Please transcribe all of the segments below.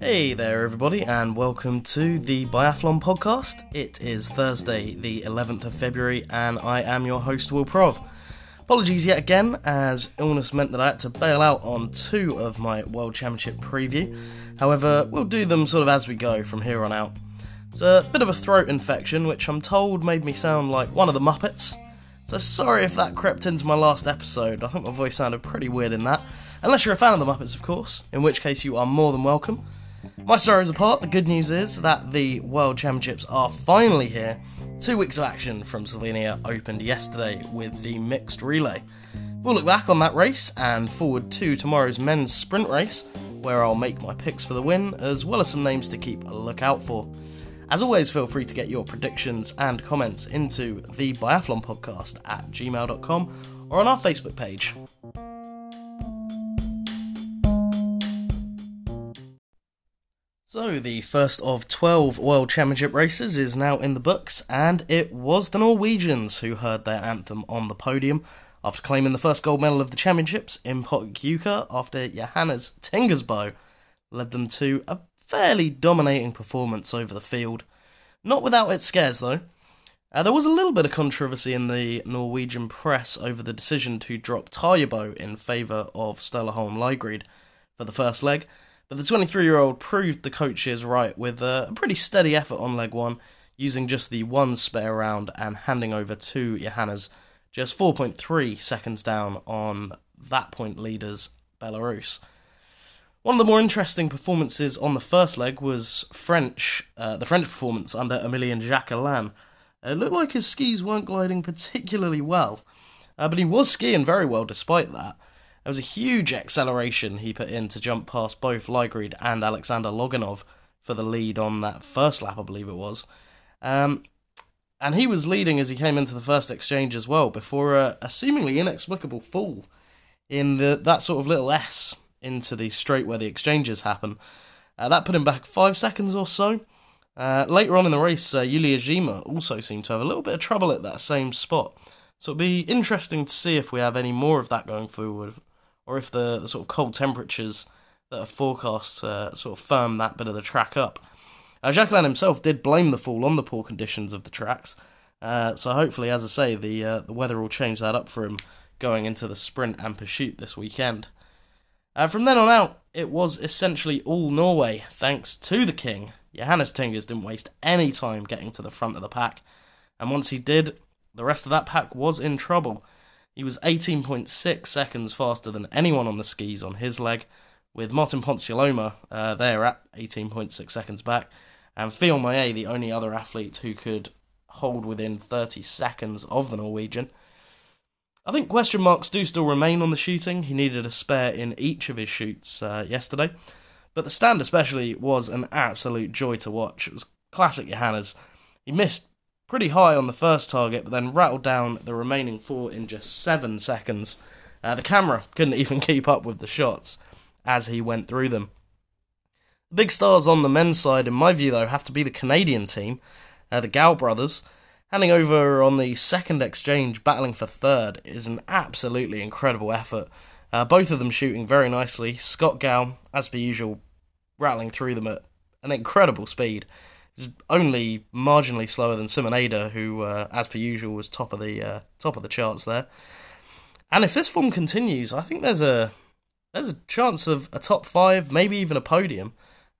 Hey there, everybody, and welcome to the Biathlon podcast. It is Thursday, the 11th of February, and I am your host, Will Prov. Apologies yet again, as illness meant that I had to bail out on two of my World Championship preview. However, we'll do them sort of as we go from here on out. It's a bit of a throat infection, which I'm told made me sound like one of the Muppets. So sorry if that crept into my last episode. I think my voice sounded pretty weird in that. Unless you're a fan of the Muppets, of course, in which case you are more than welcome. My sorrows apart, the good news is that the World Championships are finally here. Two weeks of action from Slovenia opened yesterday with the mixed relay. We'll look back on that race and forward to tomorrow's men's sprint race, where I'll make my picks for the win, as well as some names to keep a lookout for. As always, feel free to get your predictions and comments into the Biathlon Podcast at gmail.com or on our Facebook page. So, the first of 12 World Championship races is now in the books, and it was the Norwegians who heard their anthem on the podium after claiming the first gold medal of the championships in Pokljuka after Johannes Thingnes Bø led them to a fairly dominating performance over the field. Not without its scares, though. Uh, there was a little bit of controversy in the Norwegian press over the decision to drop Tarjei Bø in favour of Sturla Holm Lægreid for the first leg, but the 23 year old proved the coaches right with a pretty steady effort on leg one, using just the one spare round and handing over to Johannes just 4.3 seconds down on that point leaders Belarus. One of the more interesting performances on the first leg was French, uh, the French performance under Emilien Jacquelin. It looked like his skis weren't gliding particularly well, uh, but he was skiing very well despite that. There was a huge acceleration he put in to jump past both Lægreid and Alexander Loginov for the lead on that first lap, I believe it was. Um, and he was leading as he came into the first exchange as well before a, a seemingly inexplicable fall in the that sort of little S into the straight where the exchanges happen. Uh, that put him back five seconds or so. Uh, later on in the race, uh, Yulia also seemed to have a little bit of trouble at that same spot. So it'll be interesting to see if we have any more of that going forward, or if the, the sort of cold temperatures that are forecast uh, sort of firm that bit of the track up. Uh, Jacquelin himself did blame the fall on the poor conditions of the tracks, uh, so hopefully, as I say, the uh, the weather will change that up for him going into the sprint and pursuit this weekend. Uh, from then on out, it was essentially all Norway, thanks to the king. Johannes Thingnes didn't waste any time getting to the front of the pack, and once he did, the rest of that pack was in trouble. He was 18.6 seconds faster than anyone on the skis on his leg, with Martin Ponsiluoma uh, there at 18.6 seconds back, and Fillon Maillet, the only other athlete who could hold within 30 seconds of the Norwegian. I think question marks do still remain on the shooting. He needed a spare in each of his shoots uh, yesterday, but the stand especially was an absolute joy to watch. It was classic Johannes. He missed pretty high on the first target, but then rattled down the remaining four in just seven seconds. Uh, the camera couldn't even keep up with the shots as he went through them. The big stars on the men's side, in my view, though, have to be the Canadian team, uh, the Gow brothers. Handing over on the second exchange, battling for third, is an absolutely incredible effort. Uh, both of them shooting very nicely. Scott Gow, as per usual, rattling through them at an incredible speed. Only marginally slower than Simon Eder, who, uh, as per usual, was top of the uh, top of the charts there. And if this form continues, I think there's a there's a chance of a top five, maybe even a podium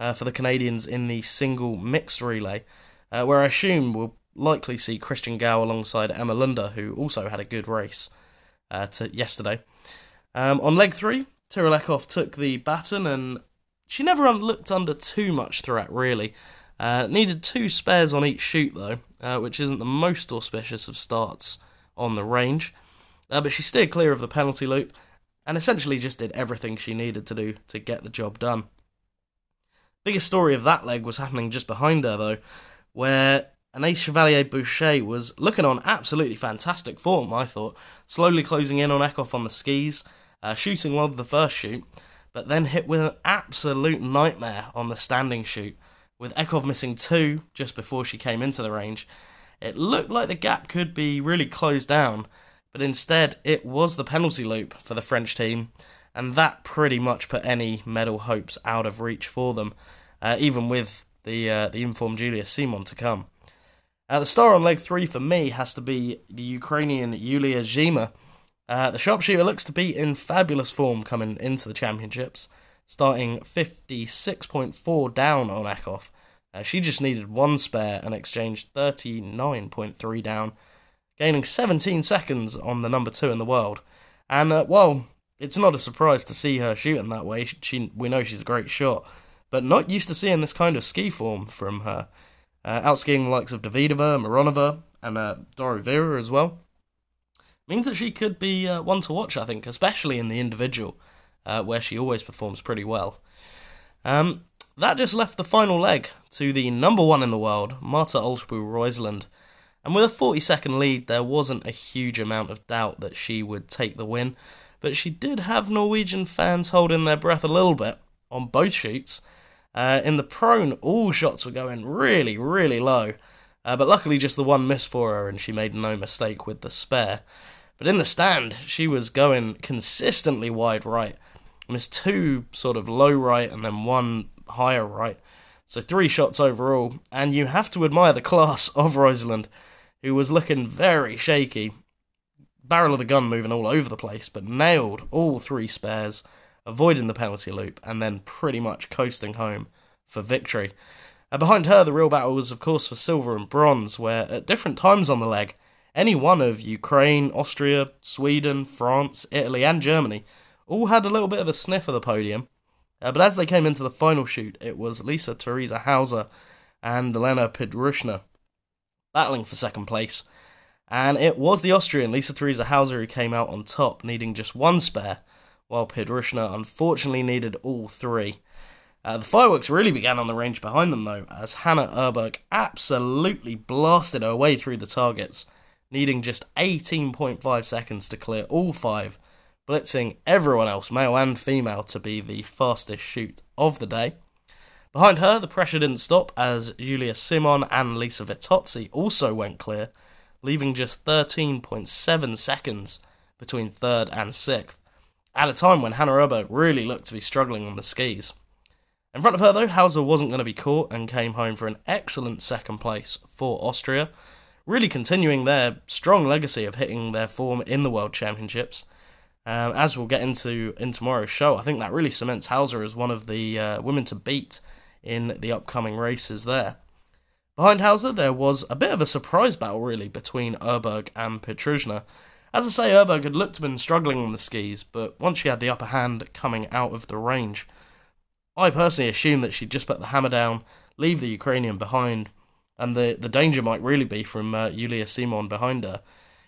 uh, for the Canadians in the single mixed relay, uh, where I assume we'll likely see Christian Gow alongside Emma Lunder, who also had a good race uh, to yesterday. Um, on leg three, Tiril Eckhoff took the baton, and she never looked under too much threat, really. Uh, needed two spares on each shoot, though, uh, which isn't the most auspicious of starts on the range. Uh, but she steered clear of the penalty loop and essentially just did everything she needed to do to get the job done. Biggest story of that leg was happening just behind her, though, where Anaïs Chevalier Bouchet was looking on absolutely fantastic form, I thought, slowly closing in on Eckhoff on the skis, uh, shooting well the first shoot, but then hit with an absolute nightmare on the standing shoot, with Eckhoff missing two just before she came into the range. It looked like the gap could be really closed down, but instead it was the penalty loop for the French team, and that pretty much put any medal hopes out of reach for them, uh, even with the uh, the informed Julia Simon to come. Uh, the star on leg three for me has to be the Ukrainian Yulia Dzhima. Uh, the sharpshooter looks to be in fabulous form coming into the championships, starting 56.4 down on Eckhoff. Uh, she just needed one spare and exchanged 39.3 down, gaining 17 seconds on the number two in the world. And uh, well, it's not a surprise to see her shooting that way. She, we know she's a great shot, but not used to seeing this kind of ski form from her. Uh, outskiing the likes of Davidova, Mironova, and uh, Doro Wierer as well. Means that she could be uh, one to watch, I think, especially in the individual, uh, where she always performs pretty well. Um, that just left the final leg to the number one in the world, Marte Olsbu Røiseland. And with a 40 second lead, there wasn't a huge amount of doubt that she would take the win, but she did have Norwegian fans holding their breath a little bit on both shoots. Uh, in the prone, all shots were going really, really low, uh, but luckily just the one missed for her, and she made no mistake with the spare. But in the stand, she was going consistently wide right. Missed two sort of low right and then one higher right. So three shots overall, and you have to admire the class of Røiseland who was looking very shaky. Barrel of the gun moving all over the place, but nailed all three spares, avoiding the penalty loop, and then pretty much coasting home for victory. And behind her, the real battle was, of course, for silver and bronze, where at different times on the leg, any one of Ukraine, Austria, Sweden, France, Italy, and Germany all had a little bit of a sniff of the podium. Uh, but as they came into the final shoot, it was Lisa Theresa Hauser and Elena Pidhrushna battling for second place. And it was the Austrian Lisa Theresa Hauser who came out on top, needing just one spare, while Pidhrushna unfortunately needed all three. Uh, the fireworks really began on the range behind them, though, as Hannah Öberg absolutely blasted her way through the targets, needing just 18.5 seconds to clear all five, blitzing everyone else, male and female, to be the fastest shoot of the day. Behind her, the pressure didn't stop as Julia Simon and Lisa Vittozzi also went clear, leaving just 13.7 seconds between third and sixth, at a time when Hannah Öberg really looked to be struggling on the skis. In front of her, though, Hauser wasn't going to be caught and came home for an excellent second place for Austria, really continuing their strong legacy of hitting their form in the World Championships. Um, as we'll get into in tomorrow's show, I think that really cements Hauser as one of the uh, women to beat in the upcoming races there. Behind Hauser, there was a bit of a surprise battle, really, between Öberg and Pidhrushna. As I say, Öberg had looked been struggling on the skis, but once she had the upper hand coming out of the range, I personally assumed that she'd just put the hammer down, leave the Ukrainian behind, and the, the danger might really be from uh, Yulia Simon behind her.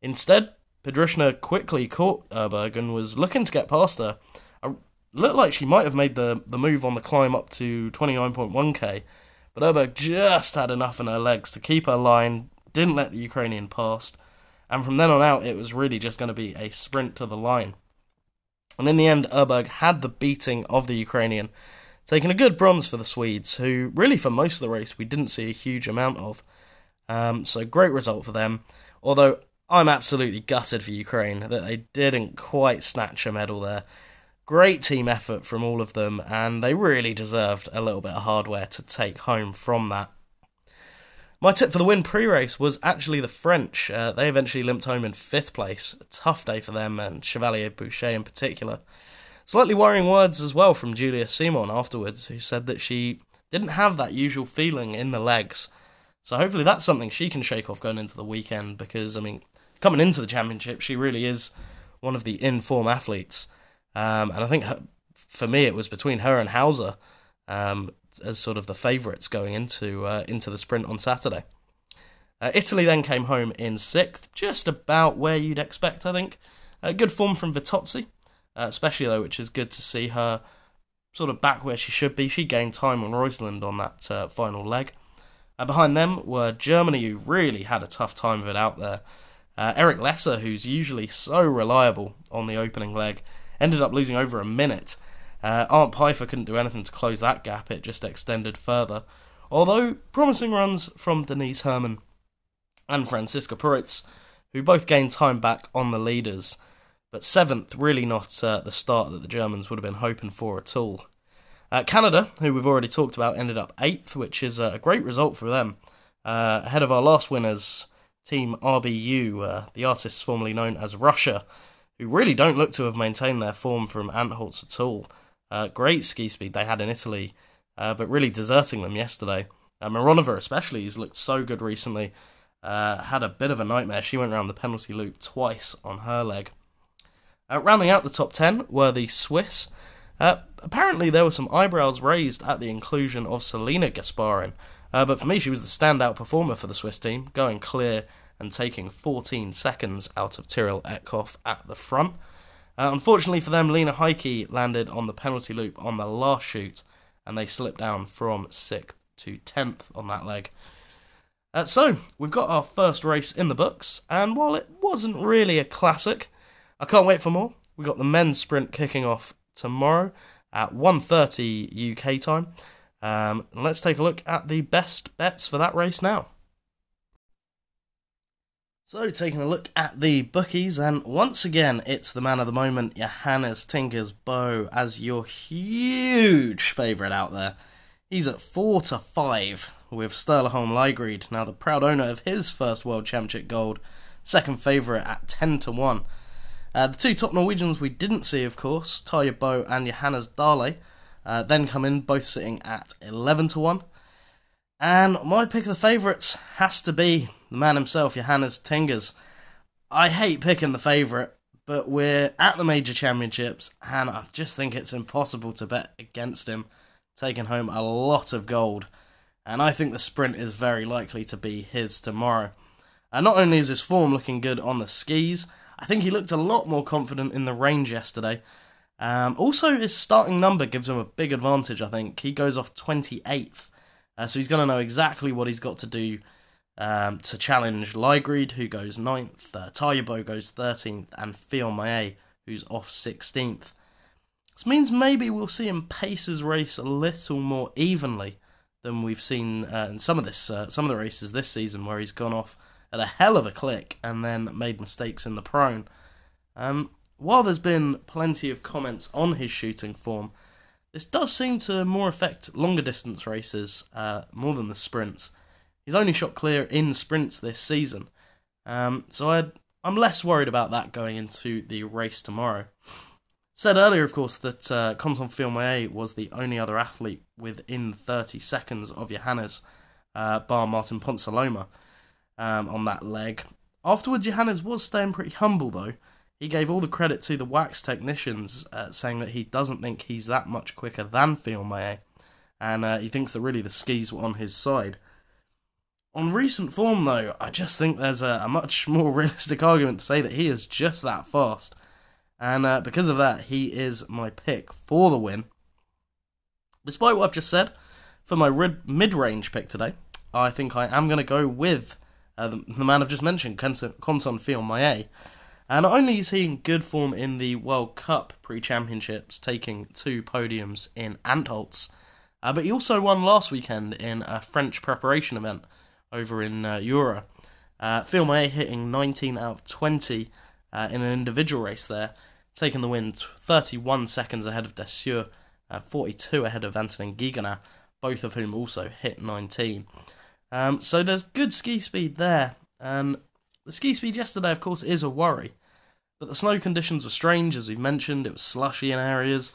Instead, Pidhrushna quickly caught Öberg and was looking to get past her, It looked like she might have made the, the move on the climb up to 29.1k, but Öberg just had enough in her legs to keep her line, didn't let the Ukrainian past, and from then on out it was really just going to be a sprint to the line. And in the end, Öberg had the beating of the Ukrainian, taking a good bronze for the Swedes, who really for most of the race we didn't see a huge amount of. Um, so great result for them, although I'm absolutely gutted for Ukraine that they didn't quite snatch a medal there. Great team effort from all of them, and they really deserved a little bit of hardware to take home from that. My tip for the win pre race was actually the French. Uh, they eventually limped home in fifth place. A tough day for them, and Chevalier Bouchet in particular. Slightly worrying words as well from Julia Simon afterwards, who said that she didn't have that usual feeling in the legs. So hopefully that's something she can shake off going into the weekend because, I mean, coming into the championship, she really is one of the in form athletes. Um, and I think her, for me, it was between her and Hauser um, as sort of the favourites going into uh, into the sprint on Saturday. Uh, Italy then came home in sixth, just about where you'd expect, I think. Uh, good form from Vittozzi, uh, especially though, which is good to see her sort of back where she should be. She gained time on Røiseland on that uh, final leg. Uh, behind them were Germany, who really had a tough time of it out there. Erik Lesser, who's usually so reliable on the opening leg, ended up losing over a minute. Uh, Arnd Peiffer couldn't do anything to close that gap, it just extended further. Although promising runs from Denise Herrmann and Franziska Preuß, who both gained time back on the leaders. But seventh, really not uh, the start that the Germans would have been hoping for at all. Uh, Canada, who we've already talked about, ended up eighth, which is a great result for them. Uh, ahead of our last winners, Team RBU, uh, the artists formerly known as Russia, who really don't look to have maintained their form from Antholz at all. Uh, great ski speed they had in Italy, uh, but really deserting them yesterday. Uh, Mironova, especially, who's looked so good recently, uh, had a bit of a nightmare. She went around the penalty loop twice on her leg. Uh, rounding out the top 10 were the Swiss. Uh, apparently, there were some eyebrows raised at the inclusion of Selina Gasparin, uh, but for me, she was the standout performer for the Swiss team, going clear and taking 14 seconds out of Tiril Eckhoff at the front. Uh, unfortunately for them, Lena Häcki landed on the penalty loop on the last shoot, and they slipped down from 6th to 10th on that leg. Uh, so, we've got our first race in the books, and while it wasn't really a classic, I can't wait for more. We've got the men's sprint kicking off tomorrow at 1.30 UK time. Um, let's take a look at the best bets for that race now. So, taking a look at the bookies, and once again, it's the man of the moment, Johannes Thingnes Bø, as your huge favourite out there. He's at 4 to 5 with Sturla Holm Lægreid, now the proud owner of his first World Championship gold, second favourite at 10 to 1. Uh, the two top Norwegians we didn't see, of course, Tarjei Bø and Johannes Dale, uh, then come in, both sitting at 11 to 1. And my pick of the favourites has to be the man himself, Johannes Thingnes. I hate picking the favourite, but we're at the major championships, and I just think it's impossible to bet against him, taking home a lot of gold. And I think the sprint is very likely to be his tomorrow. And not only is his form looking good on the skis, I think he looked a lot more confident in the range yesterday. Um, also, his starting number gives him a big advantage, I think. He goes off 28th, uh, so he's going to know exactly what he's got to do um, to challenge Lægreid, who goes 9th, uh, goes 13th, and Maillet, who's off 16th. This means maybe we'll see him pace his race a little more evenly than we've seen uh, in some of this uh, some of the races this season, where he's gone off at a hell of a click and then made mistakes in the prone. Um, while there's been plenty of comments on his shooting form, this does seem to more affect longer distance races uh, more than the sprints. He's only shot clear in sprints this season, um, so i am less worried about that going into the race tomorrow. Said earlier, of course, that uh, Quentin Fillon-Maillet was the only other athlete within 30 seconds of Johannes, uh, bar Martin Ponsiluoma um, on that leg. Afterwards, Johannes was staying pretty humble, though. He gave all the credit to the wax technicians, uh, saying that he doesn't think he's that much quicker than Fillon-Maillet, and uh, he thinks that really the skis were on his side. On recent form, though, I just think there's a, a much more realistic argument to say that he is just that fast. And uh, because of that, he is my pick for the win. Despite what I've just said, for my mid range pick today, I think I am going to go with uh, the, the, man I've just mentioned, Quentin Fillon-Maillet. And not only is he in good form in the World Cup pre championships, taking two podiums in Antholz, uh, but he also won last weekend in a French preparation event over in uh, Jura. Uh, hitting 19 out of 20 uh, in an individual race there, taking the win 31 seconds ahead of Desthieux, uh, 42 ahead of Antonin Guigonnat, both of whom also hit 19. Um, so there's good ski speed there. And the ski speed yesterday, of course, is a worry. But the snow conditions were strange, as we've mentioned. It was slushy in areas.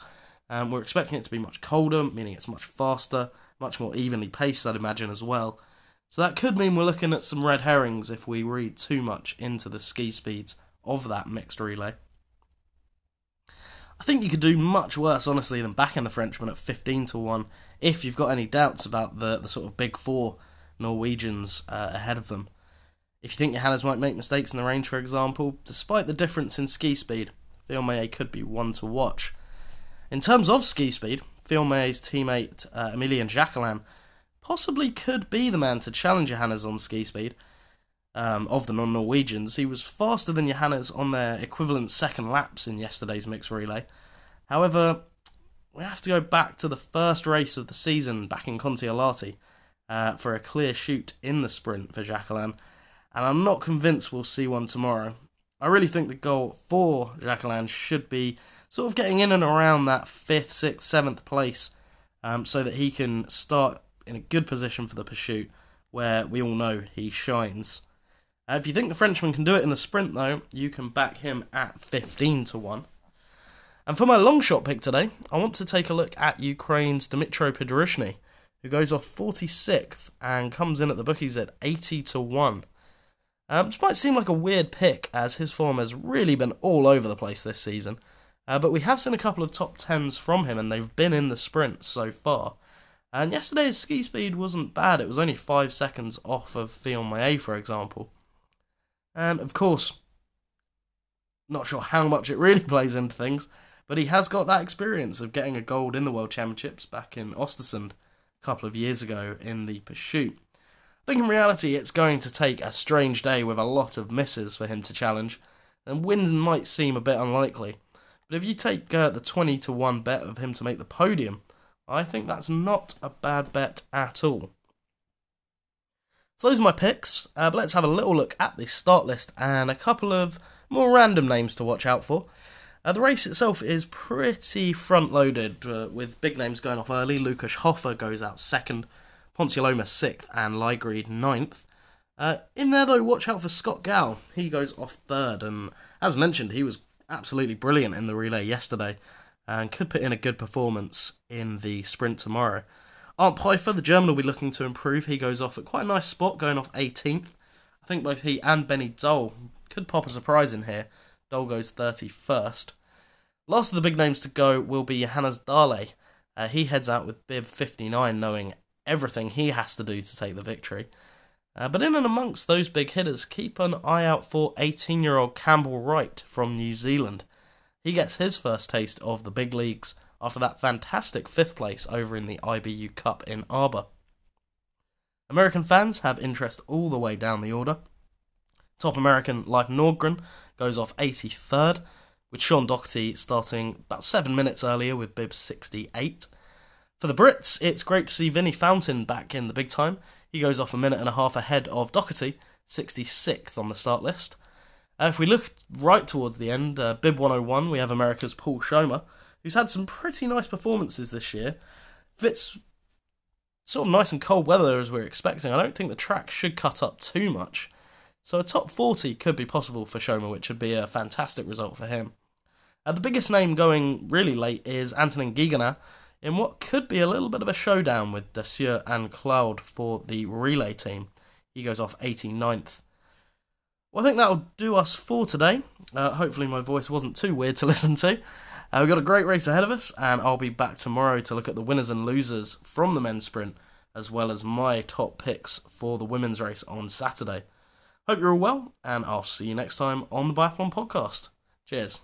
Um, we're expecting it to be much colder, meaning it's much faster, much more evenly paced, I'd imagine, as well. So that could mean we're looking at some red herrings if we read too much into the ski speeds of that mixed relay. I think you could do much worse, honestly, than backing the Frenchman at 15 to 1 if you've got any doubts about the, the sort of big four Norwegians uh, ahead of them. If you think Johannes might make mistakes in the range, for example, despite the difference in ski speed, Fillon-Maillet could be one to watch. In terms of ski speed, Fillon-Maillet's teammate uh, Emilien Jacquelin possibly could be the man to challenge Johannes on ski speed. Um, of the non Norwegians, he was faster than Johannes on their equivalent second laps in yesterday's mixed relay. However, we have to go back to the first race of the season back in Kontiolahti, uh, for a clear shoot in the sprint for Jacquelin. and I'm not convinced we'll see one tomorrow. I really think the goal for Jacquelin should be sort of getting in and around that fifth, sixth, seventh place, um, so that he can start in a good position for the pursuit, where we all know he shines. Uh, if you think the Frenchman can do it in the sprint, though, you can back him at 15 to 1. And for my long shot pick today, I want to take a look at Ukraine's Dmytro Pidruchnyi, who goes off 46th and comes in at the bookies at 80 to 1. Um, this might seem like a weird pick, as his form has really been all over the place this season, uh, but we have seen a couple of top 10s from him, and they've been in the sprints so far. And yesterday's ski speed wasn't bad, it was only 5 seconds off of Fillon Maillet, for example. And of course, not sure how much it really plays into things, but he has got that experience of getting a gold in the World Championships back in Ostersund a couple of years ago in the pursuit. I think in reality it's going to take a strange day with a lot of misses for him to challenge, and wins might seem a bit unlikely. But if you take uh, the 20 to 1 bet of him to make the podium, I think that's not a bad bet at all. So those are my picks, uh, but let's have a little look at the start list and a couple of more random names to watch out for. Uh, the race itself is pretty front loaded, uh, with big names going off early. Lukas Hofer goes out second, Ponsiluoma sixth, and Lægreid ninth. Uh, in there, though, watch out for Scott Gow. He goes off third, and as mentioned, he was absolutely brilliant in the relay yesterday and could put in a good performance in the sprint tomorrow. Arnd Peiffer, the German, will be looking to improve. He goes off at quite a nice spot, going off 18th. I think both he and Benny Doll could pop a surprise in here. Doll goes 31st. Last of the big names to go will be Johannes Dale. Uh, he heads out with bib 59, knowing everything he has to do to take the victory. Uh, but in and amongst those big hitters, keep an eye out for 18 year old Campbell Wright from New Zealand. He gets his first taste of the big leagues after that fantastic fifth place over in the IBU Cup in Arber. American fans have interest all the way down the order. Top American Leif Nordgren goes off 83rd, with Sean Doherty starting about seven minutes earlier with bib 68. For the Brits, it's great to see Vinnie Fountain back in the big time. He goes off a minute and a half ahead of Doherty, 66th on the start list. Uh, if we look right towards the end, uh, bib 101, we have America's Paul Schommer, who's had some pretty nice performances this year. If it's sort of nice and cold weather as we're expecting, I don't think the track should cut up too much. So a top 40 could be possible for Schommer, which would be a fantastic result for him. Uh, the biggest name going really late is Antonin Guigonnat, in what could be a little bit of a showdown with Desthieux and Claude for the relay team. He goes off 89th. Well, I think that'll do us for today. Uh, hopefully, my voice wasn't too weird to listen to. Uh, we've got a great race ahead of us, and I'll be back tomorrow to look at the winners and losers from the men's sprint, as well as my top picks for the women's race on Saturday. Hope you're all well, and I'll see you next time on the Biathlon Podcast. Cheers.